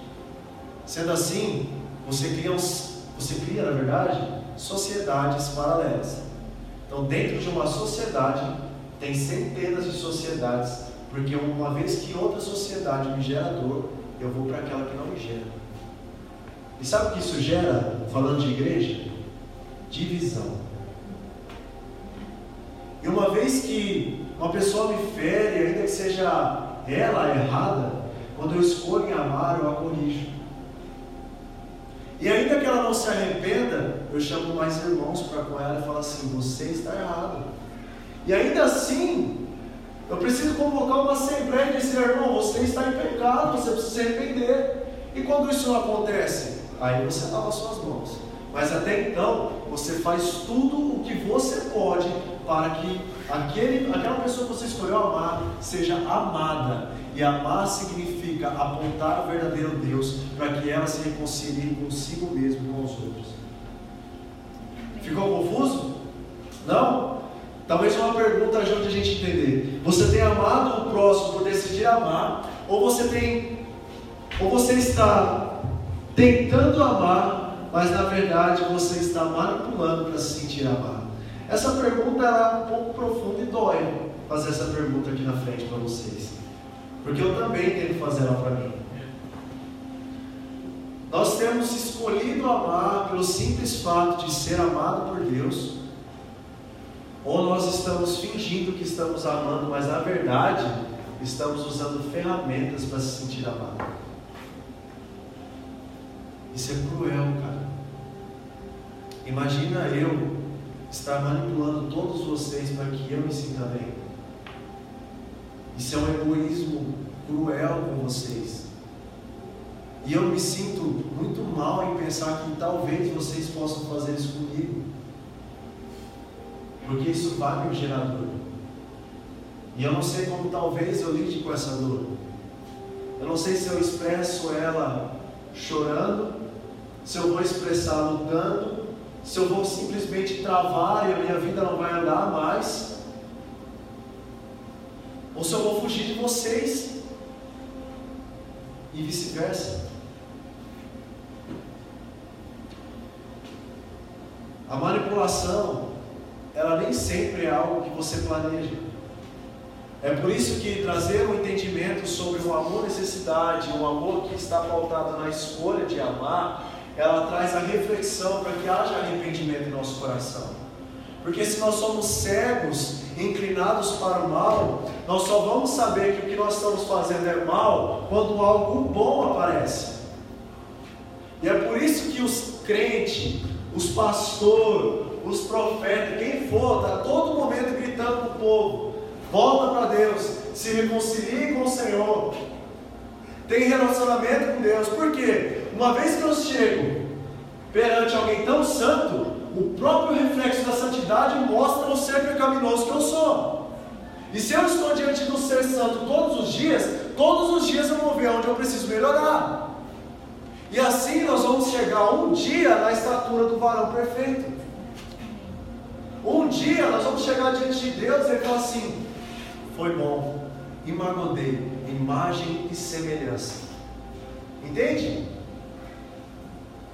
Sendo assim, você cria, você cria, na verdade, sociedades paralelas. Então, dentro de uma sociedade, tem centenas de sociedades, porque uma vez que outra sociedade me gera dor, eu vou para aquela que não me gera. E sabe o que isso gera, falando de igreja? Divisão. E uma vez que uma pessoa me fere, ainda que seja ela errada, quando eu escolho em amar, eu a corrijo. E ainda que ela não se arrependa, eu chamo mais irmãos para com ela e falo assim: você está errado. E ainda assim, Eu preciso convocar uma assembleia e dizer, irmão, você está em pecado, você precisa se arrepender. E quando isso não acontece, aí você lava suas mãos. Mas até então, você faz tudo o que você pode para que aquele, aquela pessoa que você escolheu amar seja amada. E amar significa apontar o verdadeiro Deus para que ela se reconcilie consigo mesmo e com os outros. Ficou confuso? Não? Talvez uma pergunta ajude a gente a entender. Você tem amado o próximo por decidir amar, ou você tem, ou você está tentando amar, mas na verdade você está manipulando para se sentir amado? Essa pergunta é um pouco profunda e dói fazer essa pergunta aqui na frente para vocês, porque eu também tenho que fazer ela para mim. Nós temos escolhido amar pelo simples fato de ser amado por Deus ou nós estamos fingindo que estamos amando, mas na verdade estamos usando ferramentas para se sentir amado. Isso é cruel, cara. Imagina eu estar manipulando todos vocês para que eu me sinta bem. Isso é um egoísmo cruel com vocês. E eu me sinto muito mal em pensar que talvez vocês possam fazer isso comigo porque isso vai me gerar dor. E eu não sei como talvez eu lide com essa dor. Eu não sei se eu expresso ela chorando, se eu vou expressar lutando, se eu vou simplesmente travar e a minha vida não vai andar mais, ou se eu vou fugir de vocês e vice-versa. A manipulação ela nem sempre é algo que você planeja. É por isso que trazer um entendimento sobre o amor necessidade, um amor que está pautado na escolha de amar, ela traz a reflexão para que haja arrependimento em nosso coração. Porque se nós somos cegos, inclinados para o mal, nós só vamos saber que o que nós estamos fazendo é mal quando algo bom aparece. E é por isso que os crentes, os pastores, os profetas, quem for, está todo momento gritando para o povo: volta para Deus, se reconcilie com o Senhor, tem relacionamento com Deus. Por quê? Uma vez que eu chego perante alguém tão santo, o próprio reflexo da santidade mostra o ser pecaminoso que eu sou. E se eu estou diante do ser santo todos os dias, todos os dias eu vou ver onde eu preciso melhorar. E assim nós vamos chegar um dia na estatura do varão perfeito. Um dia nós vamos chegar diante de Deus e ele falar assim: foi bom, imagodei, imagem e semelhança. Entende?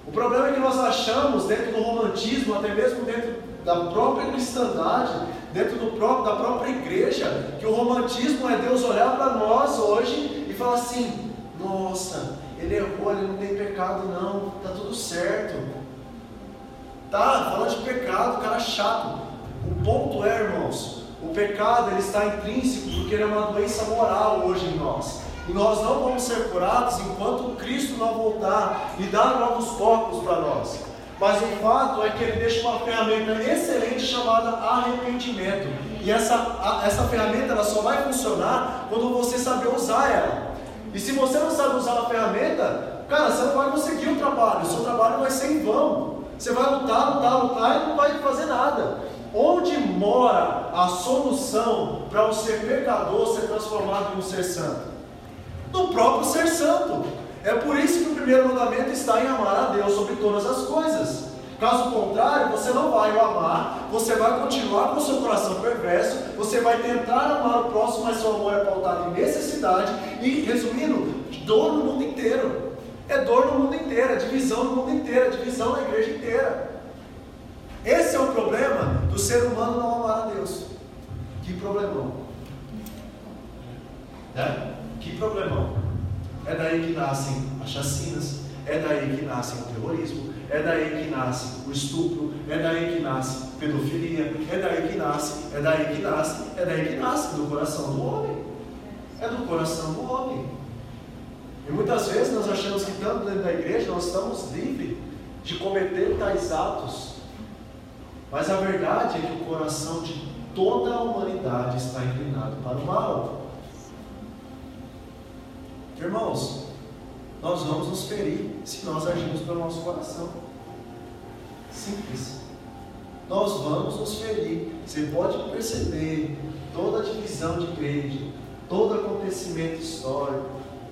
O problema é que nós achamos dentro do romantismo, até mesmo dentro da própria cristandade, dentro do próprio, da própria igreja, que o romantismo é Deus olhar para nós hoje e falar assim: nossa, ele errou, ele não tem pecado, não, está tudo certo. Tá, fala de pecado, cara chato. O ponto é, irmãos, o pecado ele está intrínseco porque ele é uma doença moral hoje em nós. E nós não vamos ser curados enquanto Cristo não voltar e dar novos corpos para nós. Mas o fato é que ele deixa uma ferramenta excelente chamada arrependimento. E essa, a, essa ferramenta ela só vai funcionar quando você saber usar ela. E se você não sabe usar a ferramenta, cara, você não vai conseguir o trabalho. O seu trabalho vai ser em vão. Você vai lutar, lutar, lutar e não vai fazer nada. Onde mora a solução para o ser pecador ser transformado em um ser santo? No próprio ser santo. É por isso que o primeiro mandamento está em amar a Deus sobre todas as coisas. Caso contrário, você não vai o amar, você vai continuar com o seu coração perverso, você vai tentar amar o próximo, mas seu amor é pautado em necessidade e, resumindo, dor no mundo inteiro. É dor no mundo inteiro, é divisão no mundo inteiro, é divisão na igreja inteira. Esse é o problema do ser humano não amar a Deus. Que problemão. É? Que problemão. É daí que nascem as chacinas, é daí que nasce o terrorismo, é daí que nasce o estupro, é daí que nasce pedofilia, é daí que nasce, é daí que nasce, é daí que nasce do coração do homem. É do coração do homem. E muitas vezes nós achamos que tanto dentro da igreja nós estamos livres de cometer tais atos. Mas a verdade é que o coração de toda a humanidade está inclinada para o mal. Irmãos, nós vamos nos ferir se nós agirmos pelo nosso coração. Simples. Nós vamos nos ferir. Você pode perceber toda a divisão de igreja, todo acontecimento histórico,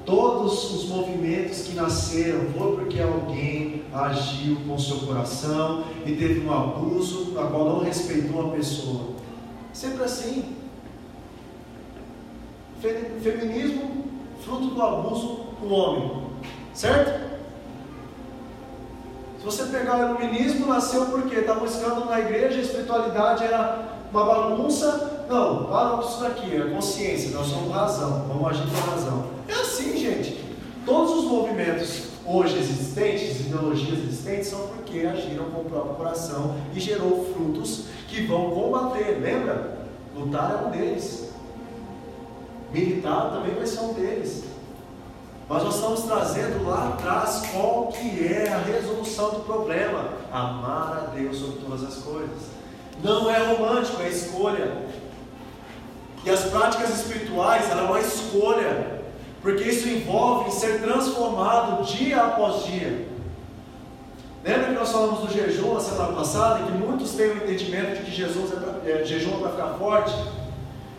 todos os movimentos que nasceram foi porque alguém agiu com seu coração e teve um abuso, a qual não respeitou a pessoa. Sempre assim. Feminismo, fruto do abuso do homem. Certo? Se você pegar o iluminismo, nasceu porque estava buscando na igreja, a espiritualidade era uma bagunça. Não, para isso daqui, é consciência, nós somos razão, vamos agir com razão. É assim, gente. Todos os movimentos hoje existentes, ideologias existentes, são porque agiram com o próprio coração e gerou frutos que vão combater. Lembra? Lutar é um deles. Militar também vai ser um deles. Mas nós estamos trazendo lá atrás qual que é a resolução do problema. Amar a Deus sobre todas as coisas. Não é romântico, é escolha. E as práticas espirituais, ela é uma escolha. Porque isso envolve ser transformado dia após dia. Lembra que nós falamos do jejum na semana passada, que muitos têm o entendimento de que Jesus é pra, é, jejum é para ficar forte?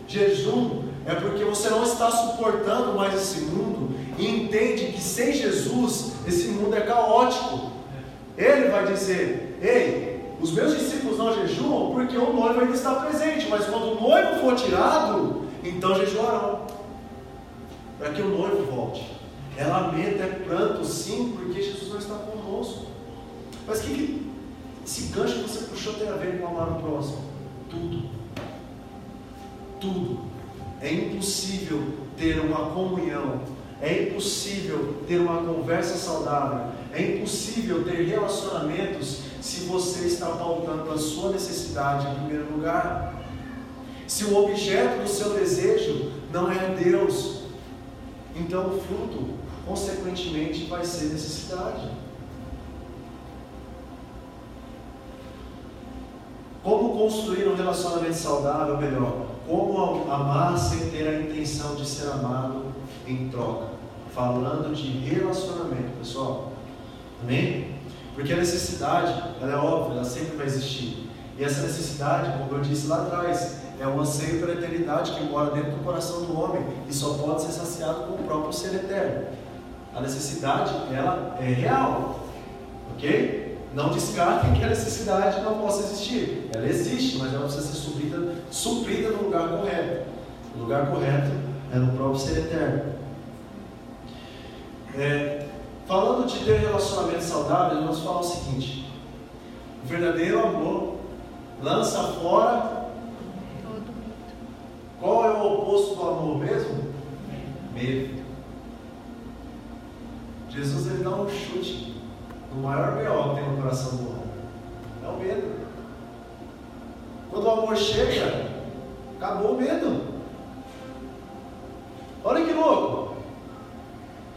Jejum é porque você não está suportando mais esse mundo e entende que sem Jesus esse mundo é caótico. Ele vai dizer: Ei, os meus discípulos não jejuam porque o noivo ainda está presente, mas quando o noivo for tirado, então jejuarão, para que o noivo volte. É lamento, é pranto, sim, porque Jesus não está conosco. Mas que, que esse gancho que você puxou tem a ver com amar o próximo? Tudo. Tudo. É impossível ter uma comunhão, é impossível ter uma conversa saudável, é impossível ter relacionamentos se você está pautando a sua necessidade em primeiro lugar. Se o objeto do seu desejo não é Deus, então o fruto, consequentemente, vai ser necessidade. Como construir um relacionamento saudável melhor? Como amar sem ter a intenção de ser amado em troca? Falando de relacionamento, pessoal. Amém? Porque a necessidade, ela é óbvia, ela sempre vai existir. E essa necessidade, como eu disse lá atrás, é um anseio pela eternidade que mora dentro do coração do homem e só pode ser saciado com o próprio ser eterno. A necessidade, ela é real. Ok? Não descartem que a necessidade não possa existir. Ela existe, mas ela precisa ser suprida, suprida no lugar correto. O lugar correto é no próprio ser eterno. É, falando de ter relacionamento saudável, nós falamos o seguinte: o verdadeiro amor lança fora. Qual é o oposto do amor mesmo? Medo. Jesus ele dá um chute o maior B.O. que tem no coração do homem é o medo. Quando o amor chega, acabou o medo. Olha que louco.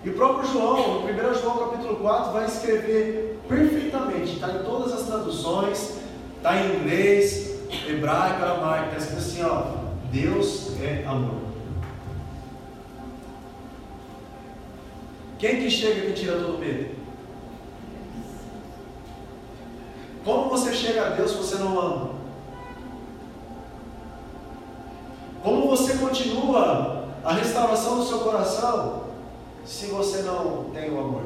E o próprio João, no 1 João capítulo 4, vai escrever perfeitamente, está em todas as traduções, está em inglês, hebraico, aramaico, está escrito assim, ó, Deus é amor. Quem que chega que tira todo medo? Como você chega a Deus se você não ama? Como você continua a restauração do seu coração se você não tem o amor?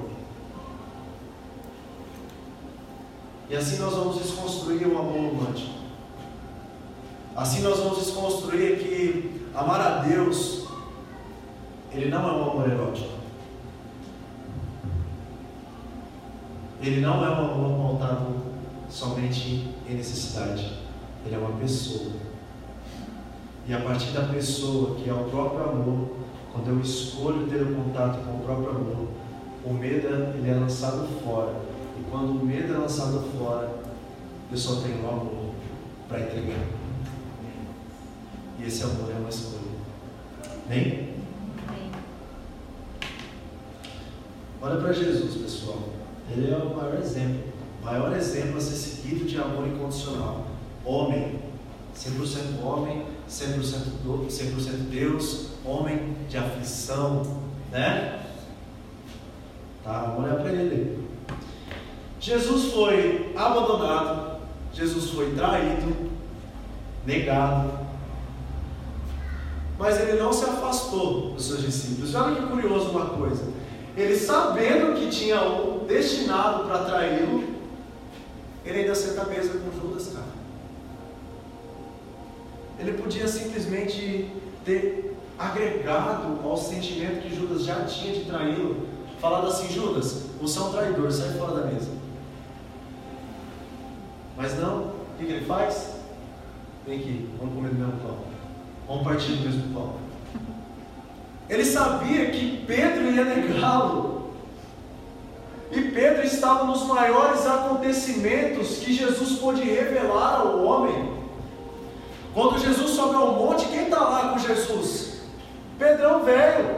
E assim nós vamos desconstruir o amor romântico. Assim nós vamos desconstruir que amar a Deus, ele não é um amor erótico. Ele não é um amor pautado somente em necessidade. Ele é uma pessoa. E a partir da pessoa, que é o próprio amor, quando eu escolho ter o um contato com o próprio amor, o medo ele é lançado fora. E quando o medo é lançado fora, eu só tenho o amor para entregar. E esse amor é uma escolha. Nem? Olha para Jesus, pessoal. Ele é o maior exemplo maior exemplo a ser seguido de amor incondicional. Homem, 100% homem, 100%, 100 Deus, homem de aflição, né? Tá, olhar para ele. Jesus foi abandonado, Jesus foi traído, negado, mas ele não se afastou dos seus discípulos. Olha que curioso uma coisa. Ele sabendo que tinha um destinado para traí-lo, ele ainda senta à mesa com Judas, cara. Ele podia simplesmente ter agregado ao sentimento que Judas já tinha de traí-lo, falado assim: Judas, você é um traidor, sai fora da mesa. Mas não, o que, que ele faz? Vem aqui, vamos comer do mesmo pão. Vamos partir do mesmo pão. Ele sabia que Pedro ia negá-lo. E Pedro estava nos maiores acontecimentos que Jesus pôde revelar ao homem. Quando Jesus sobe ao monte, quem está lá com Jesus? Pedrão velho,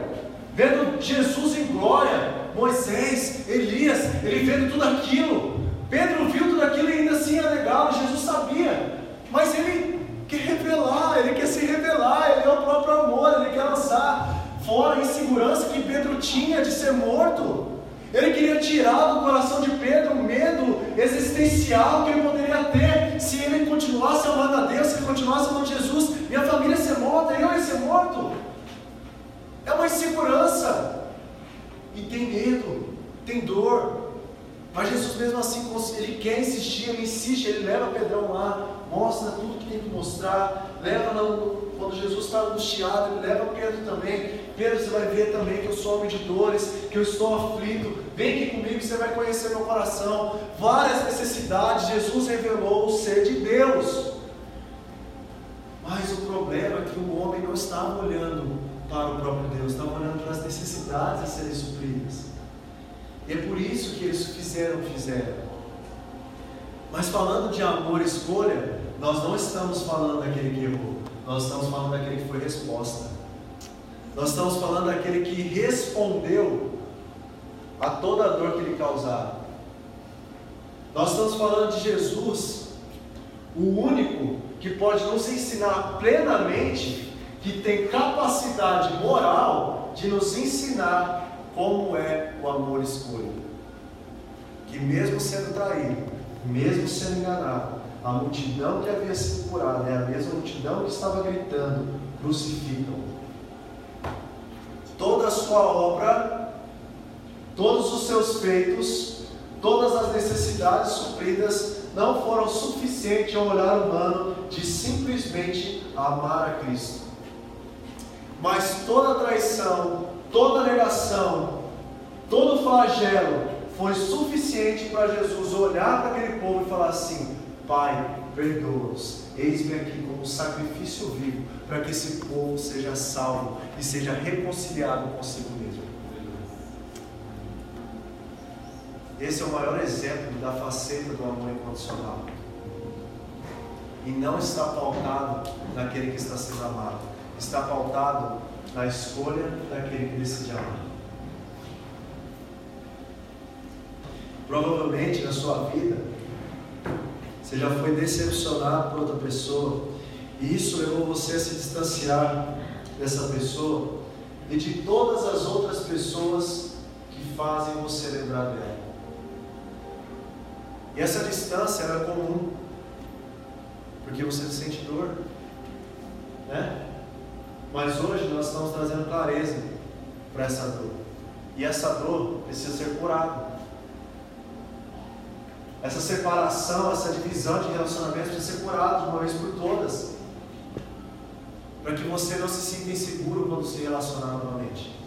vendo Jesus em glória, Moisés, Elias, ele vendo tudo aquilo. Pedro viu tudo aquilo e ainda assim ia negá-lo, Jesus sabia, mas ele quer revelar, ele quer se revelar, ele é o próprio amor, ele quer lançar fora a insegurança que Pedro tinha de ser morto. Ele queria tirar do coração de Pedro o medo existencial que ele poderia ter se ele continuasse amando a Deus, se ele continuasse amando Jesus, minha família ia ser morta, eu ia ser morto. É uma insegurança. E tem medo, tem dor. Mas Jesus mesmo assim, ele quer insistir, ele insiste, ele leva Pedrão lá, mostra tudo que tem que mostrar, leva no, quando Jesus está angustiado, ele leva Pedro também. Pedro, você vai ver também que eu sou homem de dores, que eu estou aflito. Vem aqui comigo, você vai conhecer meu coração. Várias necessidades, Jesus revelou o ser de Deus. Mas o problema é que o homem não estava olhando para o próprio Deus, estava olhando para as necessidades a serem supridas. E é por isso que eles fizeram o que fizeram. Mas falando de amor e escolha, nós não estamos falando daquele que errou, nós estamos falando daquele que foi resposta. Nós estamos falando daquele que respondeu a toda a dor que lhe causava. Nós estamos falando de Jesus, o único que pode nos ensinar plenamente, que tem capacidade moral de nos ensinar como é o amor escolha. Que mesmo sendo traído, mesmo sendo enganado, a multidão que havia sido curada é a mesma multidão que estava gritando: crucificam. Toda a sua obra, todos os seus feitos, todas as necessidades supridas não foram suficientes ao olhar humano de simplesmente amar a Cristo. Mas toda traição, toda negação, todo flagelo foi suficiente para Jesus olhar para aquele povo e falar assim: Pai, perdoa-os. Eis-me aqui como sacrifício vivo, para que esse povo seja salvo e seja reconciliado consigo mesmo. Esse é o maior exemplo da faceta do amor incondicional. E não está pautado naquele que está sendo amado, está pautado na escolha daquele que decide amar. Provavelmente na sua vida, você já foi decepcionado por outra pessoa, e isso levou você a se distanciar dessa pessoa e de todas as outras pessoas que fazem você lembrar dela. E essa distância era comum, porque você sente dor, né? Mas hoje nós estamos trazendo clareza para essa dor. E essa dor precisa ser curada. Essa separação, essa divisão de relacionamentos precisa ser curada de uma vez por todas. Para que você não se sinta inseguro quando se relacionar novamente.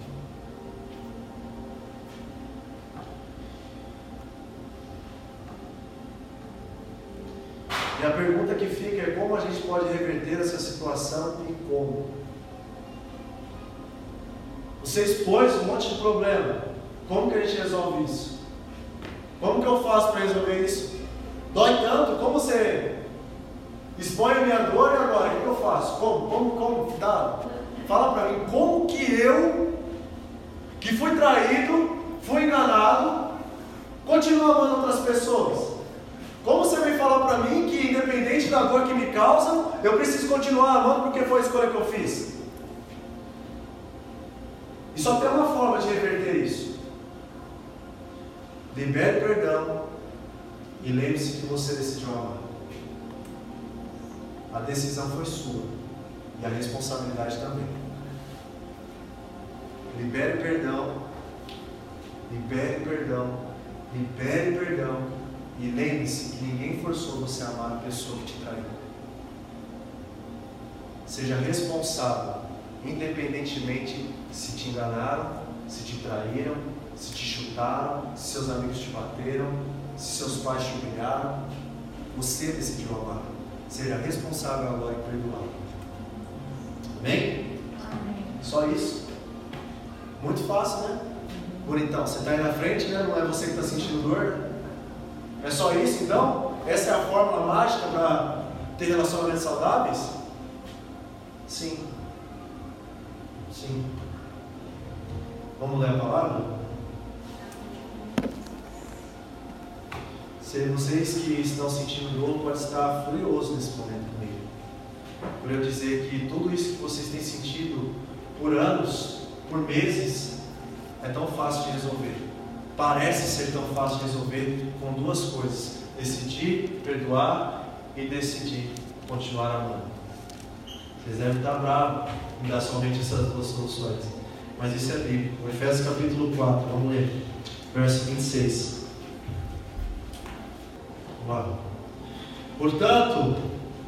E a pergunta que fica é como a gente pode reverter essa situação e como. Você expôs um monte de problema. Como que a gente resolve isso? Como que eu faço para resolver isso? Dói tanto? Como você expõe a minha dor e agora? O que eu faço? Como? Como? Como? Tá. Fala para mim, como que eu, que fui traído, fui enganado, continuo amando outras pessoas? Como você vem falar para mim que, independente da dor que me causam, eu preciso continuar amando porque foi a escolha que eu fiz? E só tem uma forma de reverter isso. Libere perdão e lembre-se que você decidiu amar. A decisão foi sua e a responsabilidade também. Libere perdão, libere perdão, libere perdão e lembre-se que ninguém forçou você a amar a pessoa que te traiu. Seja responsável, independentemente se te enganaram, se te traíram, se te chutaram, se seus amigos te bateram, se seus pais te humilharam. Você decidiu amar. Seja responsável agora em perdoar. Amém? Amém? Só isso. Muito fácil, né? Bonitão, você está aí na frente, né? Não é você que está sentindo dor. É só isso então? Essa é a fórmula mágica para ter relacionamentos saudáveis? Sim. Sim. Vamos ler a palavra? Se vocês que estão sentindo dor podem estar furiosos nesse momento comigo. Por eu dizer que tudo isso que vocês têm sentido por anos, por meses, é tão fácil de resolver parece ser tão fácil de resolver com duas coisas: decidir perdoar e decidir continuar amando. Vocês devem estar bravos em dar somente essas duas soluções. Mas isso é bíblico. Efésios capítulo 4, vamos ler. Verso 26. Lá. Portanto,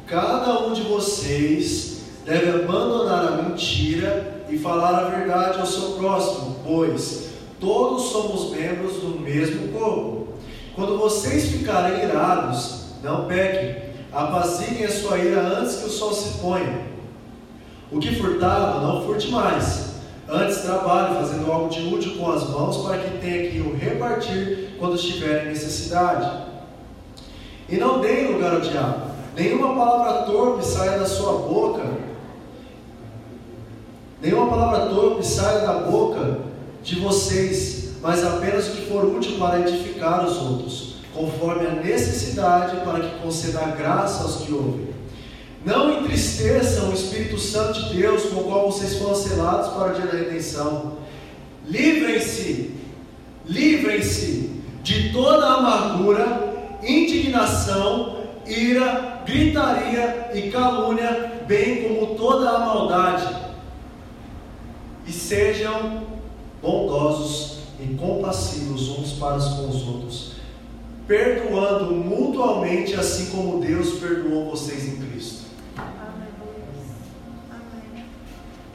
cada um de vocês deve abandonar a mentira e falar a verdade ao seu próximo, pois Todos somos membros do mesmo corpo. Quando vocês ficarem irados, não pequem, apaciguem a sua ira antes que o sol se ponha. O que furtava, não furte mais. Antes trabalhe fazendo algo de útil com as mãos para que tenha que o repartir quando estiver em necessidade. E não deem lugar ao diabo. Nenhuma palavra torpe saia da sua boca. Nenhuma palavra torpe saia da boca de vocês, mas apenas o que for útil para edificar os outros, conforme a necessidade, para que conceda graça aos que ouvem. Não entristeçam o Espírito Santo de Deus, com o qual vocês foram selados para o dia da redenção. Livrem-se, livrem-se de toda amargura, indignação, ira, gritaria e calúnia, bem como toda a maldade. E sejam bondosos e compassivos uns para com os outros, perdoando mutuamente, assim como Deus perdoou vocês em Cristo.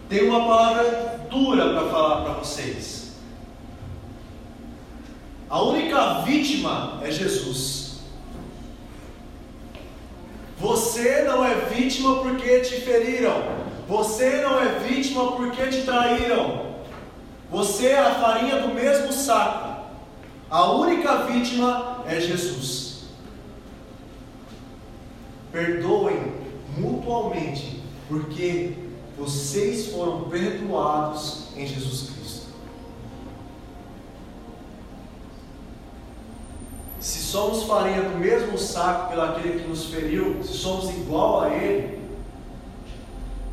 Tem uma palavra dura para falar para vocês. A única vítima é Jesus. Você não é vítima porque te feriram. Você não é vítima porque te traíram. Você é a farinha do mesmo saco. A única vítima é Jesus. Perdoem mutualmente, porque vocês foram perdoados em Jesus Cristo. Se somos farinha do mesmo saco pelo aquele que nos feriu, se somos igual a Ele,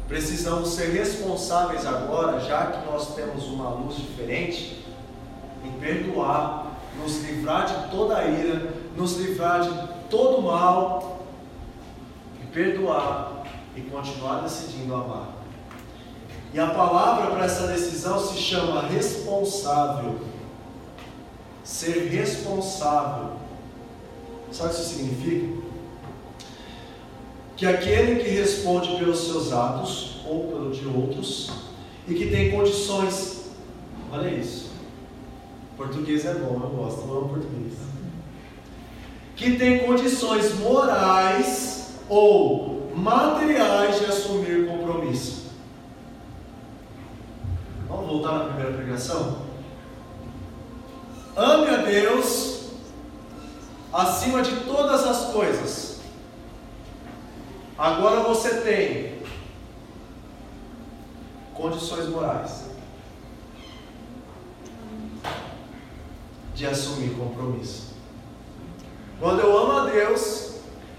Precisamos ser responsáveis agora, já que nós temos uma luz diferente, em perdoar, nos livrar de toda ira, nos livrar de todo mal, e perdoar e continuar decidindo amar. E a palavra para essa decisão se chama responsável. Ser responsável. Sabe o que isso significa? que aquele que responde pelos seus atos ou pelo de outros e que tem condições, olha isso, português é bom, eu gosto, eu amo português, que tem condições morais ou materiais de assumir compromisso. Vamos voltar na primeira pregação? Ame a Deus acima de todas as coisas Agora você tem condições morais de assumir compromisso. Quando eu amo a Deus,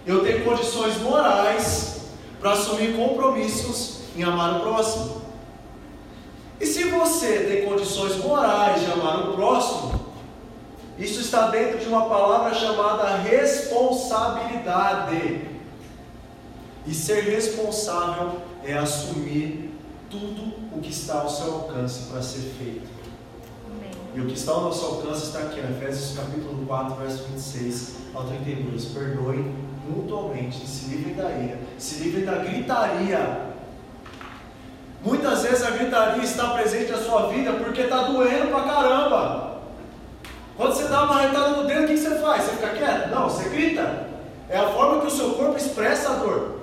eu tenho condições morais para assumir compromissos em amar o próximo. E se você tem condições morais de amar o próximo, isso está dentro de uma palavra chamada responsabilidade. E ser responsável é assumir tudo o que está ao seu alcance para ser feito. Amém. E o que está ao nosso alcance está aqui, em Efésios capítulo 4, verso 26 ao 32. Perdoem mutuamente, se livrem da ira, se livrem da gritaria. Muitas vezes a gritaria está presente na sua vida porque está doendo pra caramba. Quando você dá uma marretada no dedo, o que você faz? Você fica quieto? Não, você grita. É a forma que o seu corpo expressa a dor.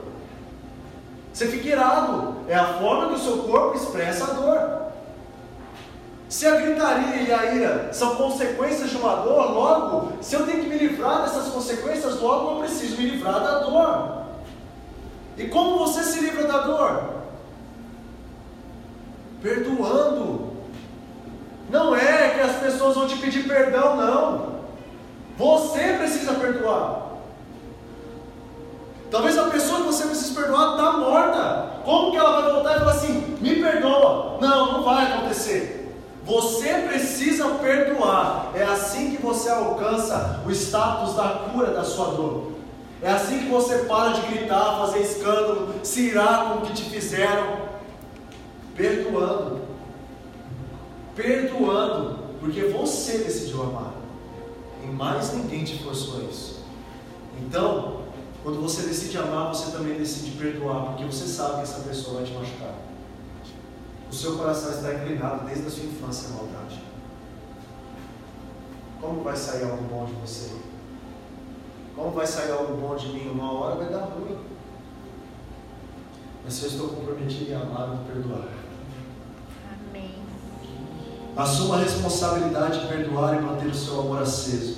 Você fica irado. É a forma que o seu corpo expressa a dor. Se a gritaria e a ira são consequências de uma dor, logo, se eu tenho que me livrar dessas consequências, logo eu preciso me livrar da dor. E como você se livra da dor? Perdoando. Não é que as pessoas vão te pedir perdão, não. Você precisa perdoar. Talvez a pessoa que você precisa perdoar está morta. Como que ela vai voltar e falar assim: me perdoa? Não, não vai acontecer. Você precisa perdoar. É assim que você alcança o status da cura da sua dor. É assim que você para de gritar, fazer escândalo, se irar com o que te fizeram. Perdoando. Perdoando. Porque você decidiu amar. E mais ninguém te forçou a isso. Então, quando você decide amar, você também decide perdoar. Porque você sabe que essa pessoa vai te machucar. O seu coração está inclinado desde a sua infância à maldade. Como vai sair algo bom de você? Como vai sair algo bom de mim? Uma hora vai dar ruim. Mas se eu estou comprometido em amar, vou perdoar. Assuma a responsabilidade de perdoar e manter o seu amor aceso,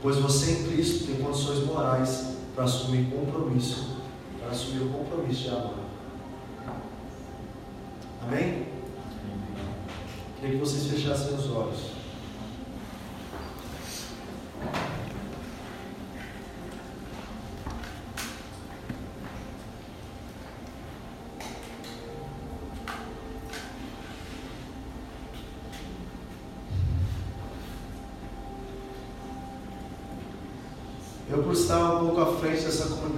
pois você em Cristo tem condições morais para assumir compromisso, para assumir o compromisso de amar. Amém? Queria que vocês fechassem os olhos. Eu, por estar um pouco à frente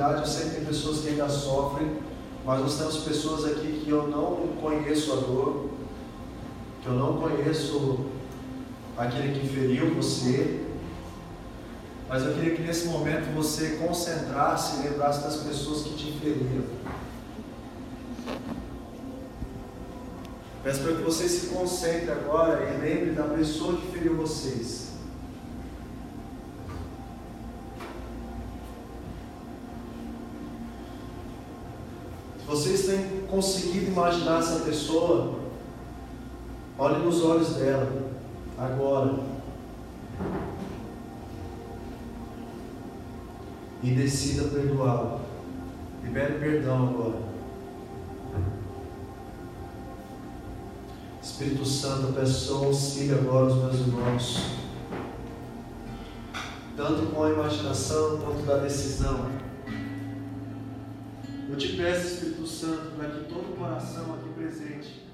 comunidade, eu sei que tem pessoas que ainda sofrem mas nós temos pessoas aqui que eu não conheço a dor, que eu não conheço aquele que feriu você, mas eu queria que nesse momento você concentrasse e lembrasse das pessoas que te feriram. Peço para que você se concentre agora e lembre da pessoa que feriu vocês. Vocês têm conseguido imaginar essa pessoa? Olhe nos olhos dela, agora. E decida perdoá-la. Libere perdão agora. Espírito Santo, peço auxílio agora os meus irmãos, tanto com a imaginação quanto da decisão. Eu te peço, Espírito Santo, para que todo coração aqui presente.